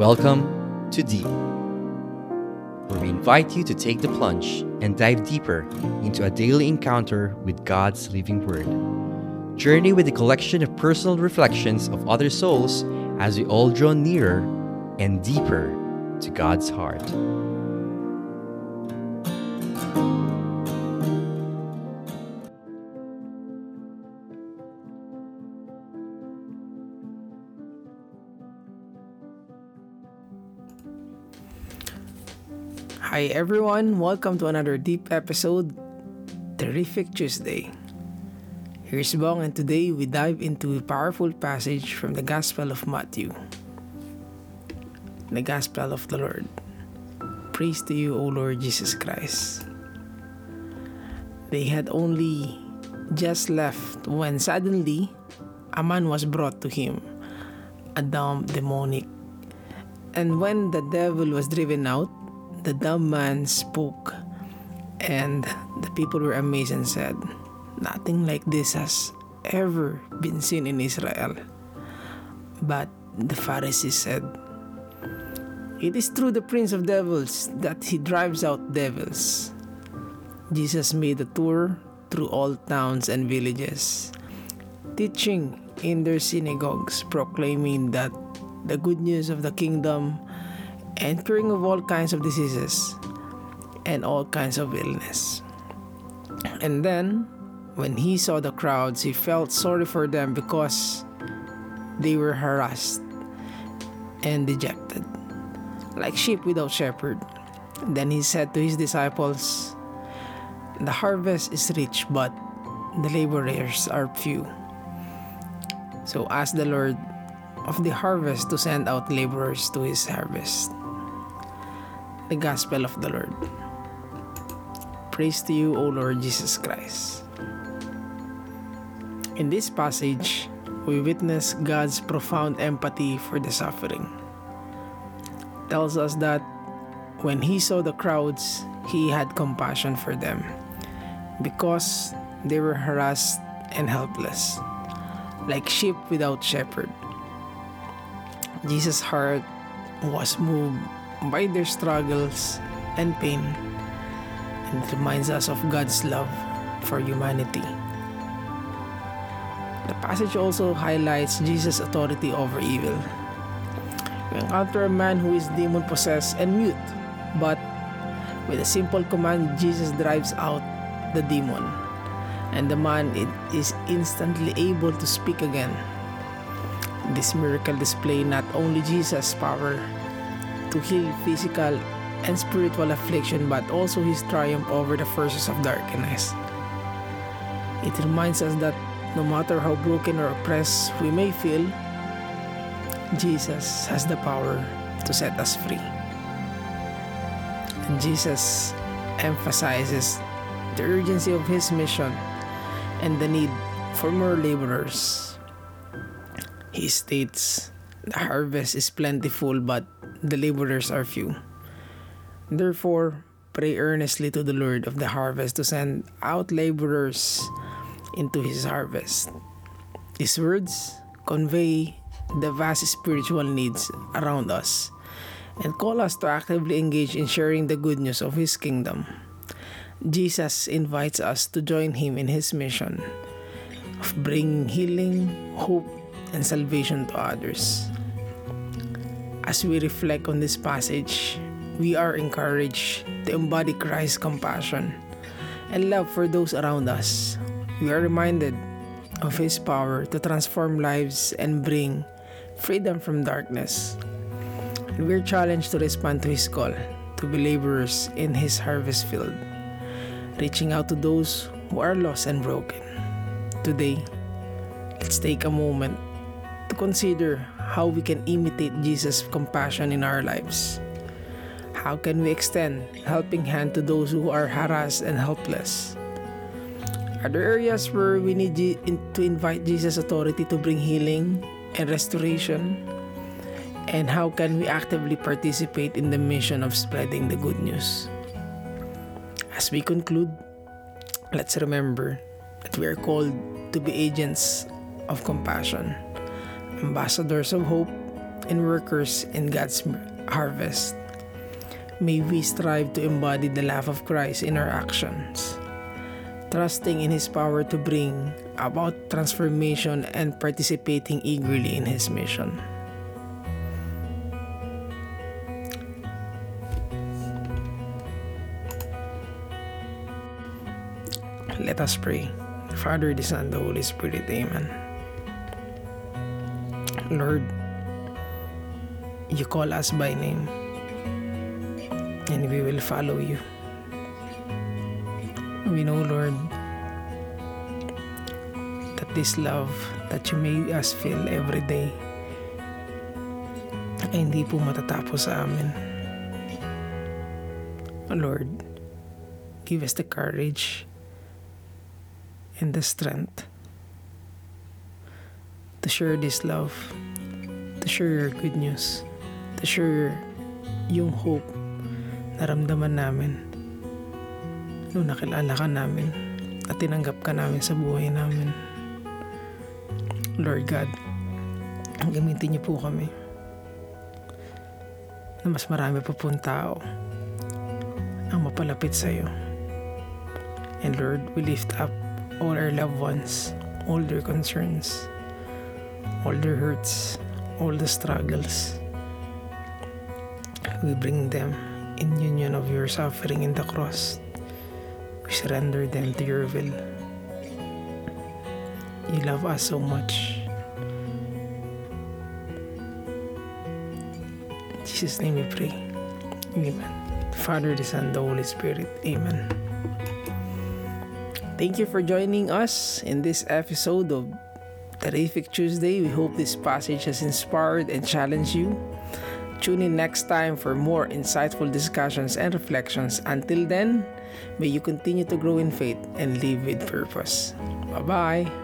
Welcome to Deep, where we invite you to take the plunge and dive deeper into a daily encounter with God's living Word. Journey with a collection of personal reflections of other souls as we all draw nearer and deeper to God's heart. Hi everyone, welcome to another deep episode, Terrific Tuesday. Here's Bong and today we dive into a powerful passage from the Gospel of Matthew. The Gospel of the Lord. Praise to you, O Lord Jesus Christ. They had only just left when suddenly a man was brought to him, a dumb demoniac. And when the devil was driven out, the dumb man spoke, and the people were amazed and said, Nothing like this has ever been seen in Israel. But the Pharisees said, It is through the prince of devils that he drives out devils. Jesus made a tour through all towns and villages, teaching in their synagogues, proclaiming that the good news of the kingdom and curing of all kinds of diseases and all kinds of illness. And then, when he saw the crowds, he felt sorry for them because they were harassed and dejected, like sheep without shepherd. Then he said to his disciples, The harvest is rich, but the laborers are few. So ask the Lord of the harvest to send out laborers to his harvest the gospel of the Lord. Praise to you, O Lord Jesus Christ. In this passage, we witness God's profound empathy for the suffering. Tells us that when he saw the crowds, he had compassion for them because they were harassed and helpless, like sheep without shepherd. Jesus' heart was moved by their struggles and pain, and it reminds us of God's love for humanity. The passage also highlights Jesus' authority over evil. We encounter a man who is demon possessed and mute, but with a simple command, Jesus drives out the demon, and the man is instantly able to speak again. This miracle displays not only Jesus' power to heal physical and spiritual affliction, but also his triumph over the forces of darkness. It reminds us that no matter how broken or oppressed we may feel, Jesus has the power to set us free. And Jesus emphasizes the urgency of his mission and the need for more laborers. He states, The harvest is plentiful, but the laborers are few. Therefore, pray earnestly to the Lord of the harvest to send out laborers into his harvest. These words convey the vast spiritual needs around us and call us to actively engage in sharing the good news of his kingdom. Jesus invites us to join him in his mission of bringing healing, hope, and salvation to others. As we reflect on this passage, we are encouraged to embody Christ's compassion and love for those around us. We are reminded of His power to transform lives and bring freedom from darkness. We're challenged to respond to His call to be laborers in His harvest field, reaching out to those who are lost and broken. Today, let's take a moment to consider how we can imitate Jesus' compassion in our lives. How can we extend helping hand to those who are harassed and helpless? Are there areas where we need to invite Jesus' authority to bring healing and restoration? And how can we actively participate in the mission of spreading the good news? As we conclude, let's remember that we are called to be agents of compassion ambassadors of hope, and workers in God's harvest. May we strive to embody the love of Christ in our actions, trusting in His power to bring about transformation and participating eagerly in His mission. Let us pray. Father, the Son, the Holy Spirit. Amen. Lord, you call us by name, and we will follow you. We know, Lord, that this love that you made us feel every day ay hindi po matatapos sa amin. Lord, give us the courage and the strength to share this love, to share your good news, to share yung hope na ramdaman namin nung nakilala ka namin at tinanggap ka namin sa buhay namin. Lord God, gamitin niyo po kami na mas marami pa pong tao ang mapalapit sa iyo. And Lord, we lift up all our loved ones, all their concerns, all their hurts, all the struggles. We bring them in union of your suffering in the cross. We surrender them to your will. You love us so much. In Jesus' name we pray. Amen. Father, the Son, the Holy Spirit. Amen. Thank you for joining us in this episode of Terrific Tuesday. We hope this passage has inspired and challenged you. Tune in next time for more insightful discussions and reflections. Until then, may you continue to grow in faith and live with purpose. Bye bye.